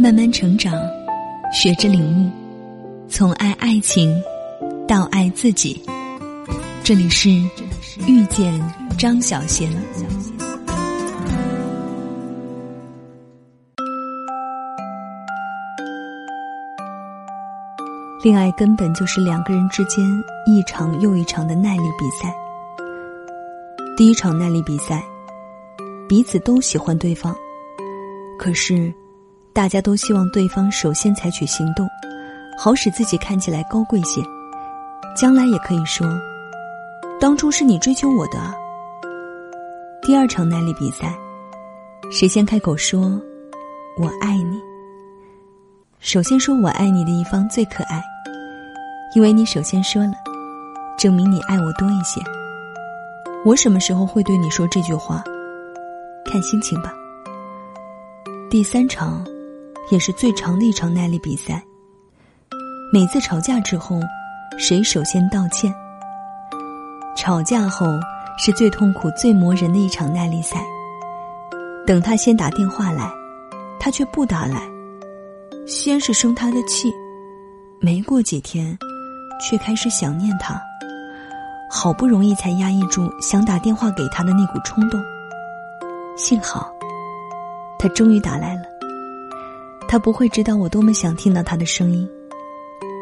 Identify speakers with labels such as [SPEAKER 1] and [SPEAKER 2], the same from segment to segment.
[SPEAKER 1] 慢慢成长，学着领悟，从爱爱情到爱自己。这里是遇见张小贤。恋爱根本就是两个人之间一场又一场的耐力比赛。第一场耐力比赛，彼此都喜欢对方，可是大家都希望对方首先采取行动，好使自己看起来高贵些，将来也可以说，当初是你追求我的。第二场耐力比赛，谁先开口说“我爱你”。首先说我爱你的一方最可爱，因为你首先说了，证明你爱我多一些。我什么时候会对你说这句话？看心情吧。第三场，也是最长的一场耐力比赛。每次吵架之后，谁首先道歉？吵架后是最痛苦、最磨人的一场耐力赛。等他先打电话来，他却不打来。先是生他的气，没过几天，却开始想念他。好不容易才压抑住想打电话给他的那股冲动。幸好，他终于打来了。他不会知道我多么想听到他的声音，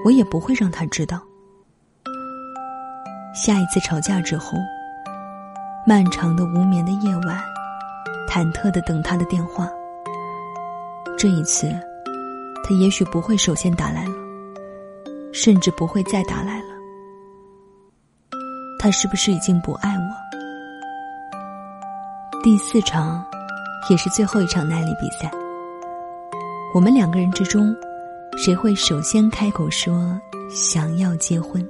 [SPEAKER 1] 我也不会让他知道。下一次吵架之后，漫长的无眠的夜晚，忐忑的等他的电话。这一次。他也许不会首先打来了，甚至不会再打来了。他是不是已经不爱我？第四场，也是最后一场耐力比赛。我们两个人之中，谁会首先开口说想要结婚？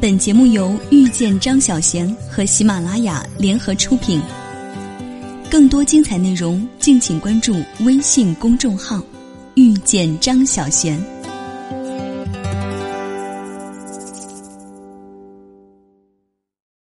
[SPEAKER 1] 本节目由遇见张小贤和喜马拉雅联合出品。更多精彩内容，敬请关注微信公众号“遇见张小贤”。